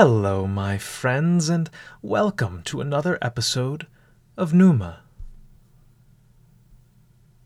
Hello, my friends, and welcome to another episode of Numa.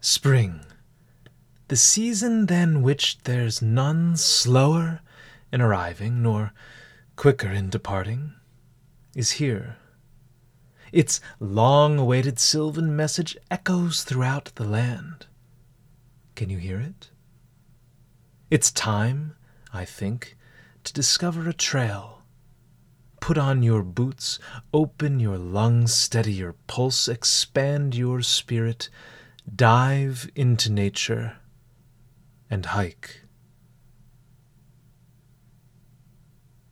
Spring, the season than which there's none slower in arriving nor quicker in departing, is here. Its long awaited sylvan message echoes throughout the land. Can you hear it? It's time, I think, to discover a trail. Put on your boots, open your lungs, steady your pulse, expand your spirit, dive into nature, and hike.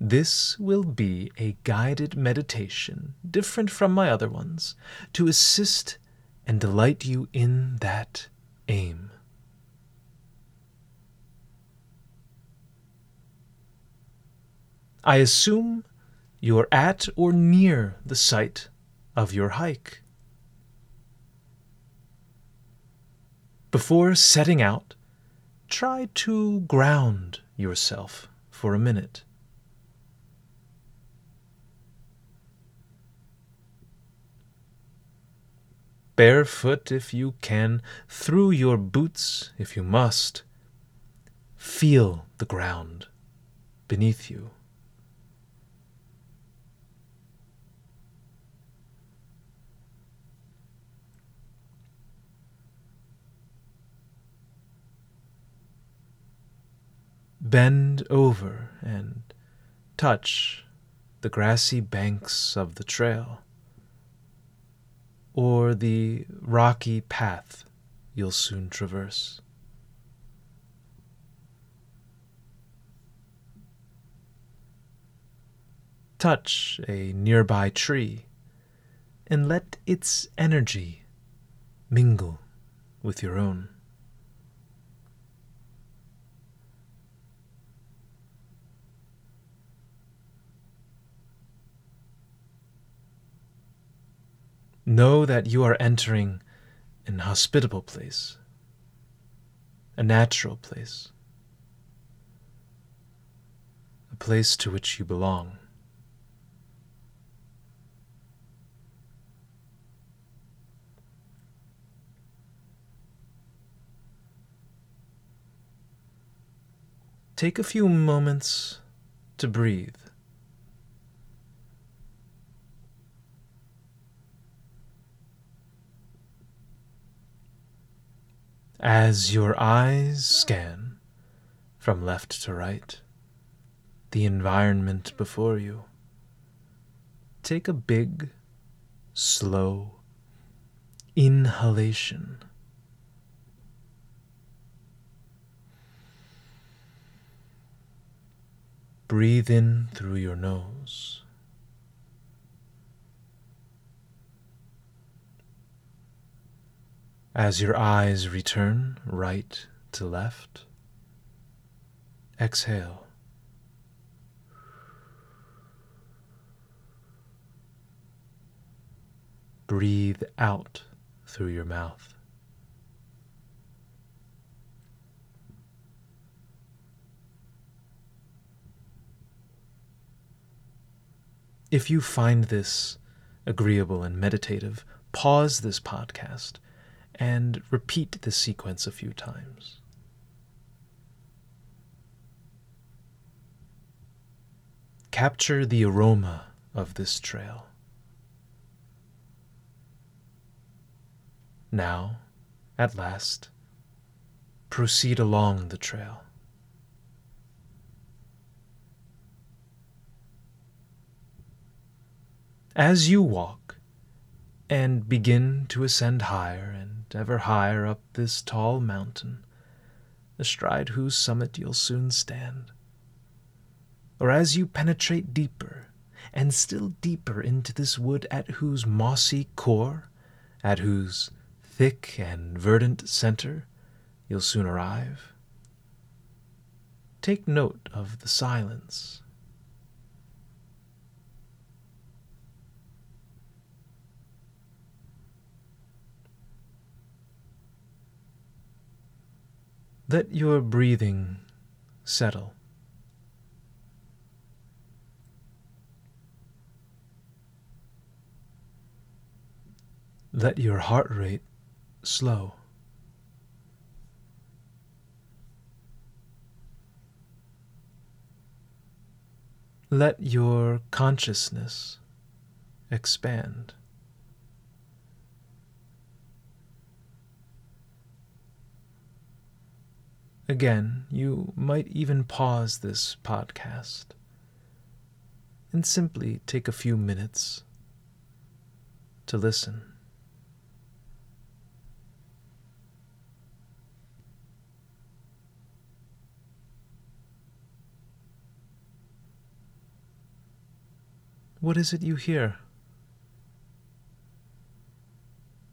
This will be a guided meditation, different from my other ones, to assist and delight you in that aim. I assume you're at or near the site of your hike. Before setting out, try to ground yourself for a minute. Barefoot if you can, through your boots if you must, feel the ground beneath you. Bend over and touch the grassy banks of the trail or the rocky path you'll soon traverse. Touch a nearby tree and let its energy mingle with your own. Know that you are entering an hospitable place, a natural place, a place to which you belong. Take a few moments to breathe. As your eyes scan from left to right the environment before you, take a big, slow inhalation. Breathe in through your nose. As your eyes return right to left, exhale. Breathe out through your mouth. If you find this agreeable and meditative, pause this podcast and repeat this sequence a few times. Capture the aroma of this trail. Now, at last, proceed along the trail. As you walk and begin to ascend higher and ever higher up this tall mountain, astride whose summit you'll soon stand. Or as you penetrate deeper and still deeper into this wood at whose mossy core, at whose thick and verdant center, you'll soon arrive, take note of the silence Let your breathing settle. Let your heart rate slow. Let your consciousness expand. Again, you might even pause this podcast and simply take a few minutes to listen. What is it you hear?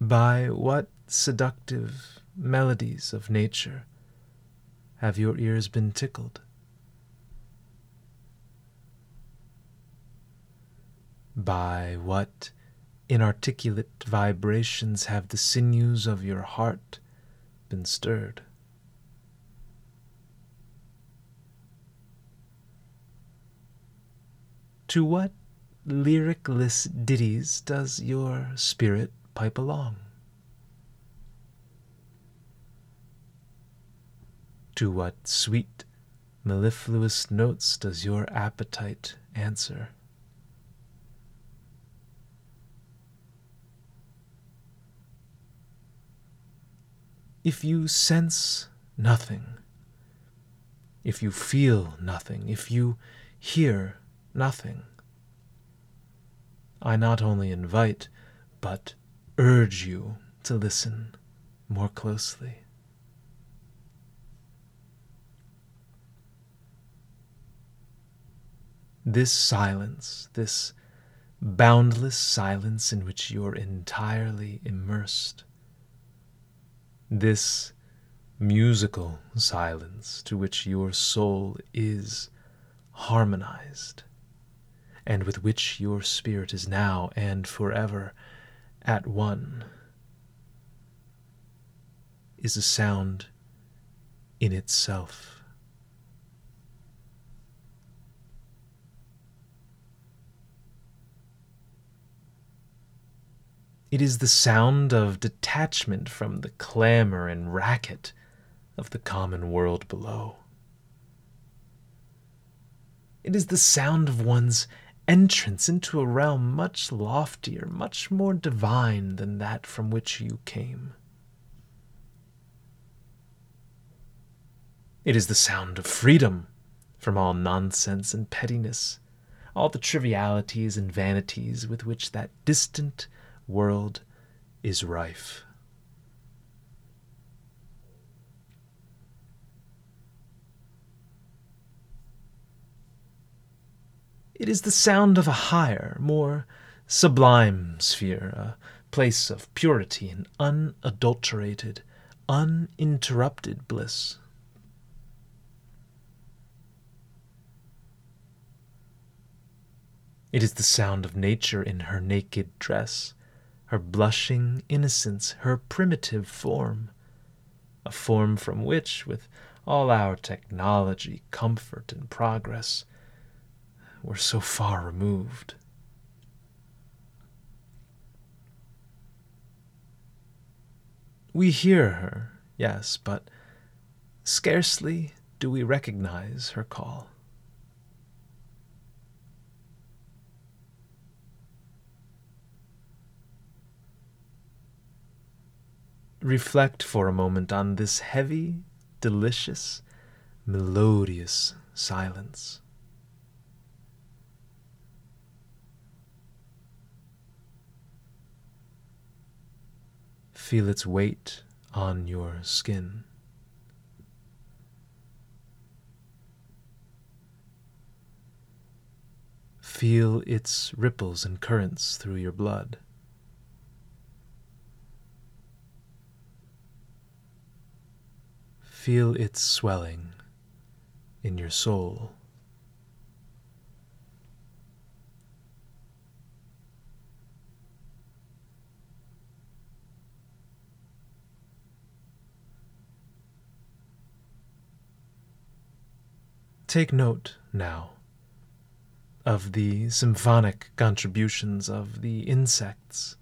By what seductive melodies of nature have your ears been tickled? By what inarticulate vibrations have the sinews of your heart been stirred? To what lyricless ditties does your spirit pipe along? To what sweet, mellifluous notes does your appetite answer? If you sense nothing, if you feel nothing, if you hear nothing, I not only invite, but urge you to listen more closely. This silence, this boundless silence in which you're entirely immersed, this musical silence to which your soul is harmonized, and with which your spirit is now and forever at one, is a sound in itself. It is the sound of detachment from the clamor and racket of the common world below. It is the sound of one's entrance into a realm much loftier, much more divine than that from which you came. It is the sound of freedom from all nonsense and pettiness, all the trivialities and vanities with which that distant world is rife. It is the sound of a higher, more sublime sphere, a place of purity and unadulterated, uninterrupted bliss. It is the sound of nature in her naked dress, her blushing innocence, her primitive form, a form from which, with all our technology, comfort, and progress, we're so far removed. We hear her, yes, but scarcely do we recognize her call. Reflect for a moment on this heavy, delicious, melodious silence. Feel its weight on your skin. Feel its ripples and currents through your blood. Feel its swelling in your soul. Take note now of the symphonic contributions of the insects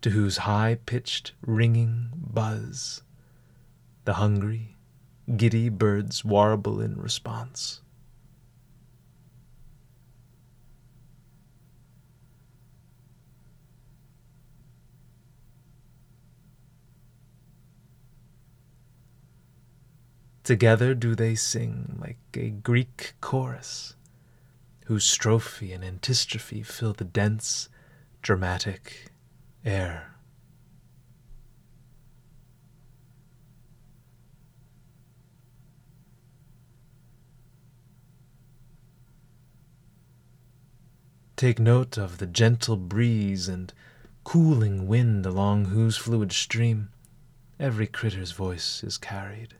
to whose high pitched, ringing buzz the hungry, giddy birds warble in response. Together do they sing like a Greek chorus, whose strophe and antistrophe fill the dense, dramatic air. Take note of the gentle breeze and cooling wind along whose fluid stream every critter's voice is carried.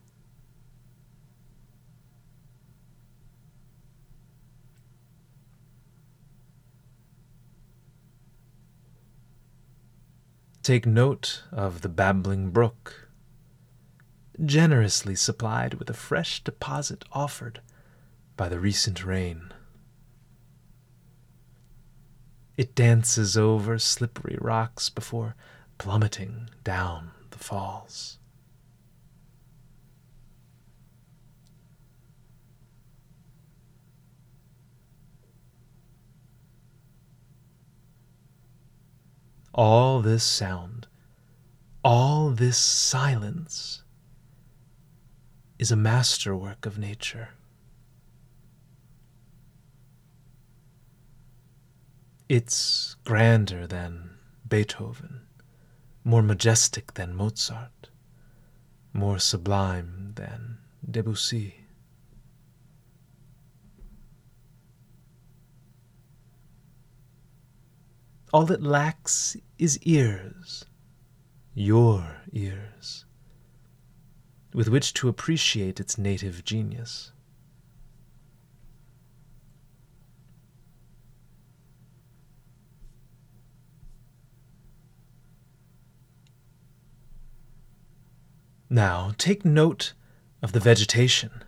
Take note of the babbling brook, generously supplied with a fresh deposit offered by the recent rain. It dances over slippery rocks before plummeting down the falls. all this sound, all this silence is a masterwork of nature. It's grander than Beethoven, more majestic than Mozart, more sublime than Debussy. All it lacks is ears, your ears, with which to appreciate its native genius. Now, take note of the vegetation.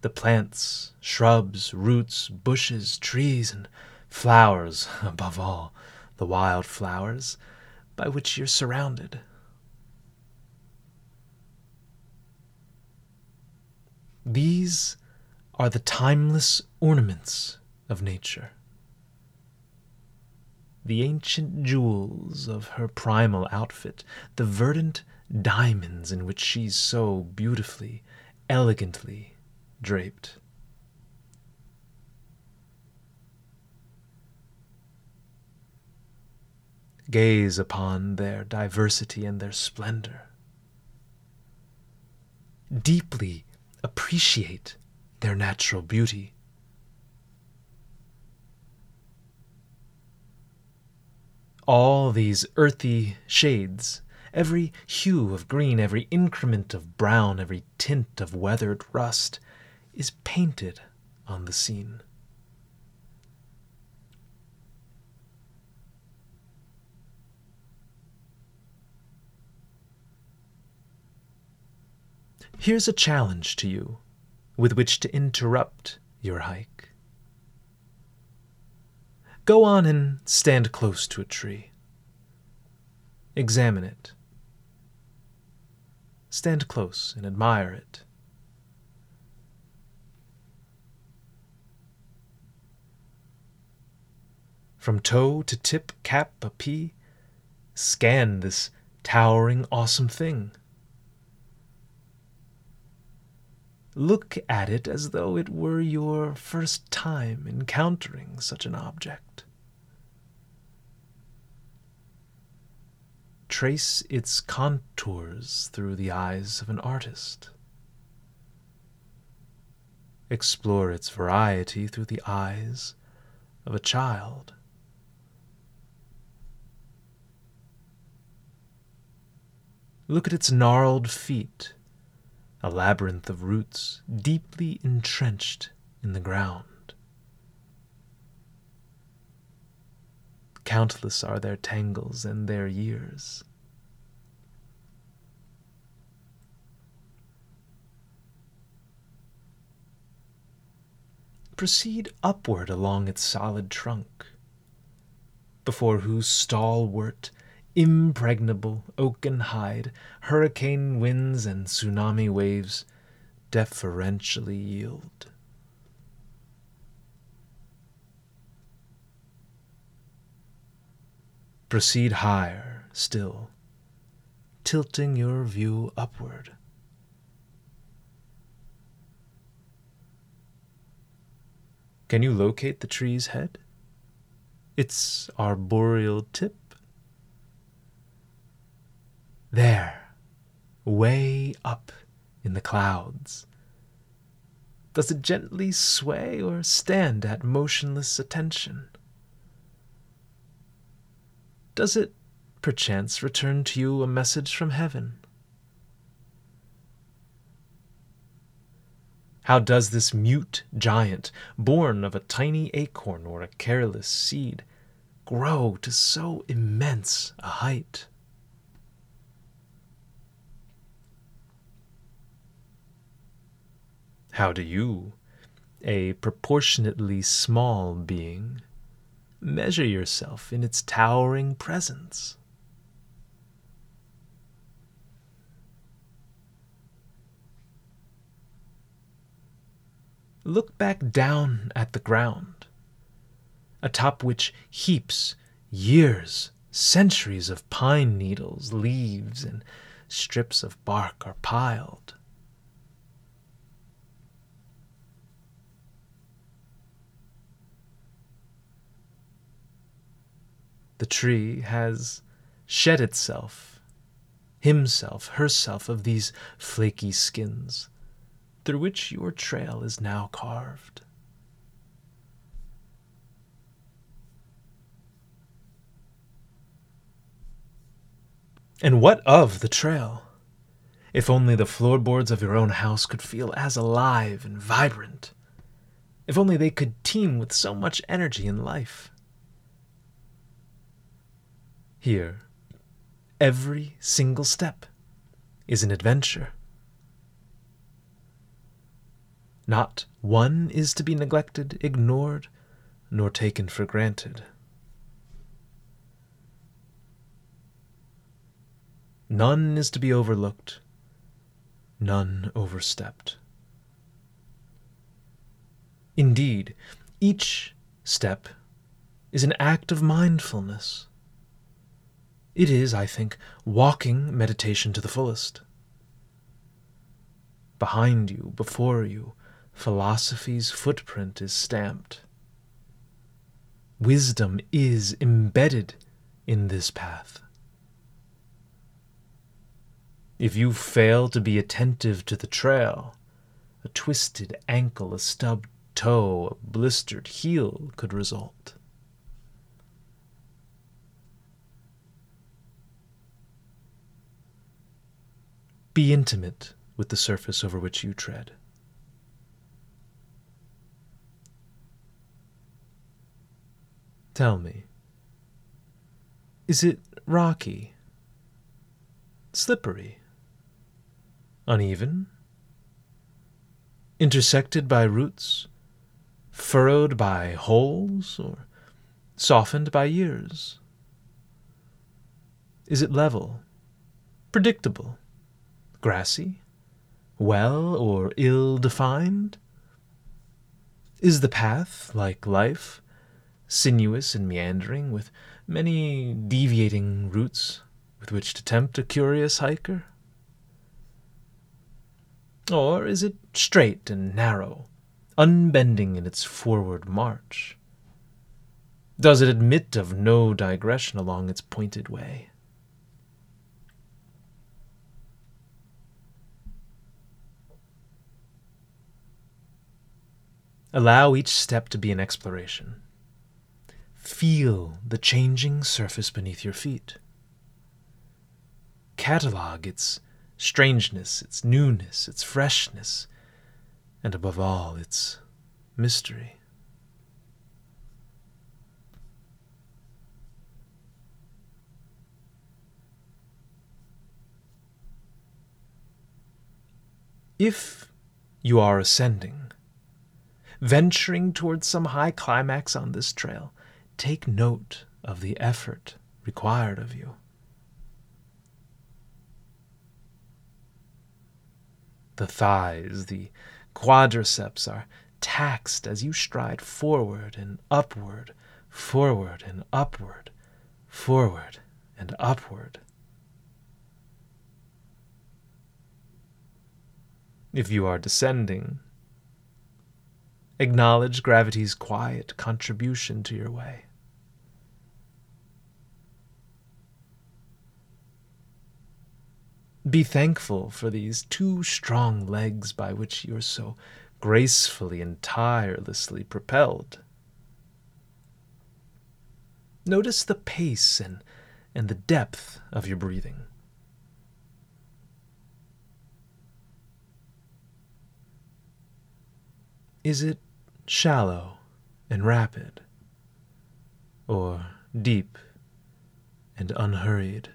The plants, shrubs, roots, bushes, trees, and flowers, above all, the wild flowers, by which you're surrounded. These are the timeless ornaments of nature, the ancient jewels of her primal outfit, the verdant diamonds in which she's so beautifully, elegantly draped. Gaze upon their diversity and their splendor. Deeply appreciate their natural beauty. All these earthy shades, every hue of green, every increment of brown, every tint of weathered rust, is painted on the scene. Here's a challenge to you with which to interrupt your hike. Go on and stand close to a tree. Examine it. Stand close and admire it. From toe to tip, cap a pea, scan this towering, awesome thing. Look at it as though it were your first time encountering such an object. Trace its contours through the eyes of an artist. Explore its variety through the eyes of a child. Look at its gnarled feet a labyrinth of roots deeply entrenched in the ground. Countless are their tangles and their years. Proceed upward along its solid trunk, before whose stalwart, impregnable oaken hide, hurricane winds and tsunami waves deferentially yield. Proceed higher still, tilting your view upward. Can you locate the tree's head? Its arboreal tip? There, way up in the clouds. Does it gently sway or stand at motionless attention? Does it perchance return to you a message from heaven? How does this mute giant, born of a tiny acorn or a careless seed, grow to so immense a height? How do you, a proportionately small being, measure yourself in its towering presence? Look back down at the ground, atop which heaps, years, centuries of pine needles, leaves, and strips of bark are piled. The tree has shed itself, himself, herself, of these flaky skins through which your trail is now carved. And what of the trail? If only the floorboards of your own house could feel as alive and vibrant. If only they could teem with so much energy and life. Here, every single step is an adventure. Not one is to be neglected, ignored, nor taken for granted. None is to be overlooked, none overstepped. Indeed, each step is an act of mindfulness. It is, I think, walking meditation to the fullest. Behind you, before you, philosophy's footprint is stamped. Wisdom is embedded in this path. If you fail to be attentive to the trail, a twisted ankle, a stubbed toe, a blistered heel could result. Be intimate with the surface over which you tread. Tell me, is it rocky, slippery, uneven, intersected by roots, furrowed by holes, or softened by years? Is it level, predictable, grassy, well or ill defined? Is the path, like life, sinuous and meandering, with many deviating routes with which to tempt a curious hiker? Or is it straight and narrow, unbending in its forward march? Does it admit of no digression along its pointed way? Allow each step to be an exploration. Feel the changing surface beneath your feet. Catalog its strangeness, its newness, its freshness, and above all, its mystery. If you are ascending, venturing towards some high climax on this trail, take note of the effort required of you. The thighs, the quadriceps are taxed as you stride forward and upward, forward and upward, forward and upward. If you are descending, acknowledge gravity's quiet contribution to your way. Be thankful for these two strong legs by which you are so gracefully and tirelessly propelled. Notice the pace and, and the depth of your breathing. Is it shallow and rapid, or deep and unhurried?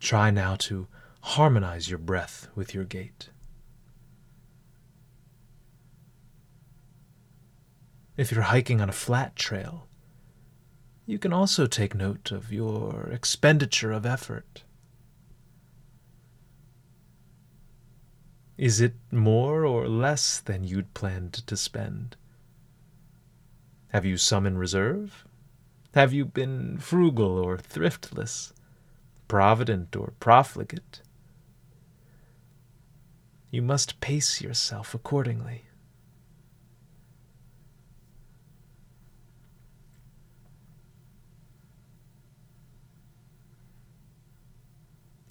Try now to harmonize your breath with your gait. If you're hiking on a flat trail, you can also take note of your expenditure of effort. Is it more or less than you'd planned to spend? Have you some in reserve? Have you been frugal or thriftless? provident or profligate. You must pace yourself accordingly.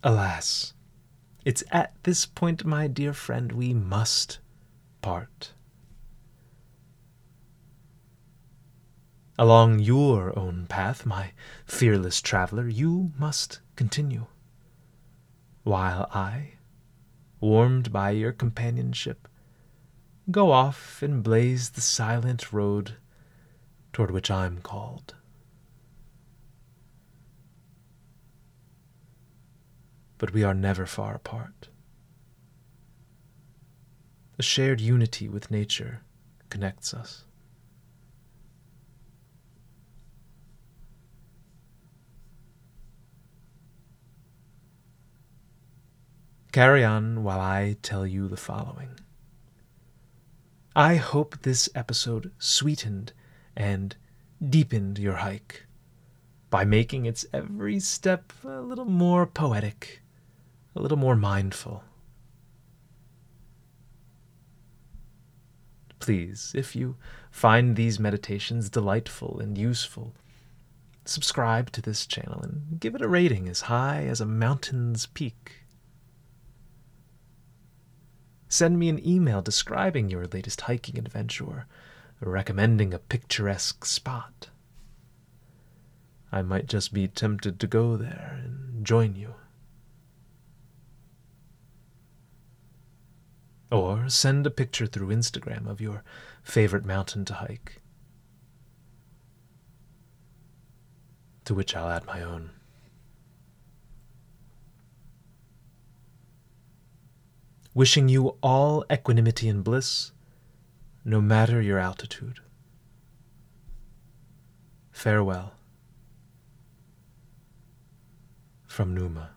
Alas, it's at this point, my dear friend, we must part. Along your own path, my fearless traveler, you must continue. While I, warmed by your companionship, go off and blaze the silent road toward which I'm called. But we are never far apart. A shared unity with nature connects us. Carry on while I tell you the following. I hope this episode sweetened and deepened your hike by making its every step a little more poetic, a little more mindful. Please, if you find these meditations delightful and useful, subscribe to this channel and give it a rating as high as a mountain's peak. Send me an email describing your latest hiking adventure or recommending a picturesque spot. I might just be tempted to go there and join you. Or send a picture through Instagram of your favorite mountain to hike, to which I'll add my own. wishing you all equanimity and bliss, no matter your altitude. Farewell from Numa.